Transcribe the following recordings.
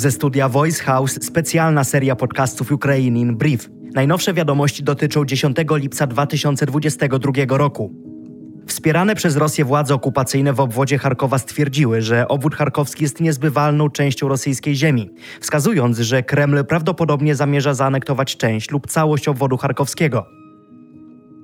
Ze studia Voice House specjalna seria podcastów Ukrainin Brief. Najnowsze wiadomości dotyczą 10 lipca 2022 roku. Wspierane przez Rosję władze okupacyjne w obwodzie Charkowa stwierdziły, że obwód charkowski jest niezbywalną częścią rosyjskiej ziemi, wskazując, że Kreml prawdopodobnie zamierza zaanektować część lub całość obwodu charkowskiego.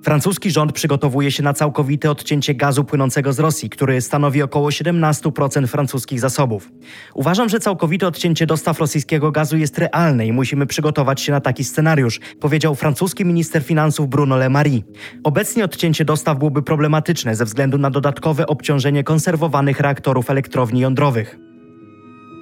Francuski rząd przygotowuje się na całkowite odcięcie gazu płynącego z Rosji, który stanowi około 17% francuskich zasobów. Uważam, że całkowite odcięcie dostaw rosyjskiego gazu jest realne i musimy przygotować się na taki scenariusz, powiedział francuski minister finansów Bruno Le Maire. Obecnie odcięcie dostaw byłoby problematyczne ze względu na dodatkowe obciążenie konserwowanych reaktorów elektrowni jądrowych.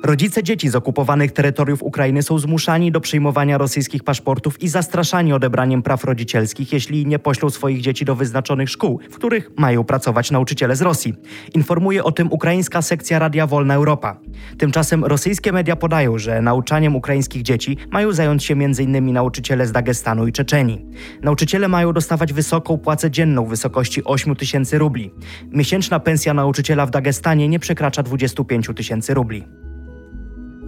Rodzice dzieci z okupowanych terytoriów Ukrainy są zmuszani do przyjmowania rosyjskich paszportów i zastraszani odebraniem praw rodzicielskich, jeśli nie poślą swoich dzieci do wyznaczonych szkół, w których mają pracować nauczyciele z Rosji. Informuje o tym ukraińska sekcja Radia Wolna Europa. Tymczasem rosyjskie media podają, że nauczaniem ukraińskich dzieci mają zająć się m.in. nauczyciele z Dagestanu i Czeczenii. Nauczyciele mają dostawać wysoką płacę dzienną w wysokości 8 tysięcy rubli. Miesięczna pensja nauczyciela w Dagestanie nie przekracza 25 tysięcy rubli.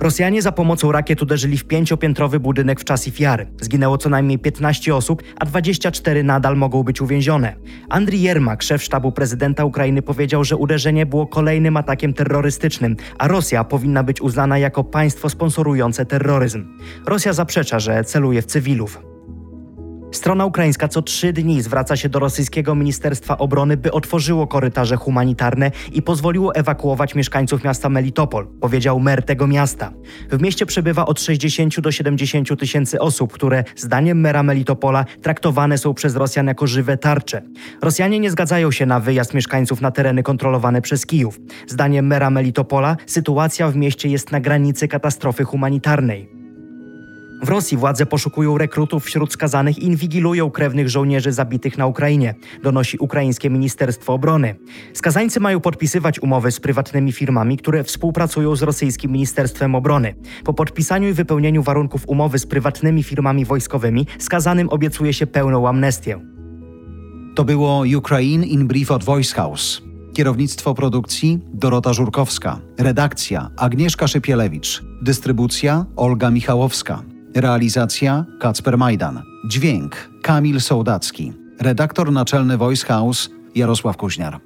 Rosjanie za pomocą rakiet uderzyli w pięciopiętrowy budynek w Czasif Jar. Zginęło co najmniej 15 osób, a 24 nadal mogą być uwięzione. Andrii Jermak, szef sztabu prezydenta Ukrainy, powiedział, że uderzenie było kolejnym atakiem terrorystycznym, a Rosja powinna być uznana jako państwo sponsorujące terroryzm. Rosja zaprzecza, że celuje w cywilów. Strona ukraińska co trzy dni zwraca się do rosyjskiego Ministerstwa Obrony, by otworzyło korytarze humanitarne i pozwoliło ewakuować mieszkańców miasta Melitopol, powiedział mer tego miasta. W mieście przebywa od 60 do 70 tysięcy osób, które zdaniem mera Melitopola traktowane są przez Rosjan jako żywe tarcze. Rosjanie nie zgadzają się na wyjazd mieszkańców na tereny kontrolowane przez Kijów. Zdaniem mera Melitopola sytuacja w mieście jest na granicy katastrofy humanitarnej. W Rosji władze poszukują rekrutów wśród skazanych i inwigilują krewnych żołnierzy zabitych na Ukrainie, donosi ukraińskie Ministerstwo Obrony. Skazańcy mają podpisywać umowy z prywatnymi firmami, które współpracują z rosyjskim Ministerstwem Obrony. Po podpisaniu i wypełnieniu warunków umowy z prywatnymi firmami wojskowymi, skazanym obiecuje się pełną amnestię. To było Ukraine in Brief od Voice House. Kierownictwo produkcji Dorota Żurkowska. Redakcja Agnieszka Szypielewicz. Dystrybucja Olga Michałowska. Realizacja Kacper Majdan. Dźwięk Kamil Sołdacki. Redaktor naczelny Voice House Jarosław Kuźniar.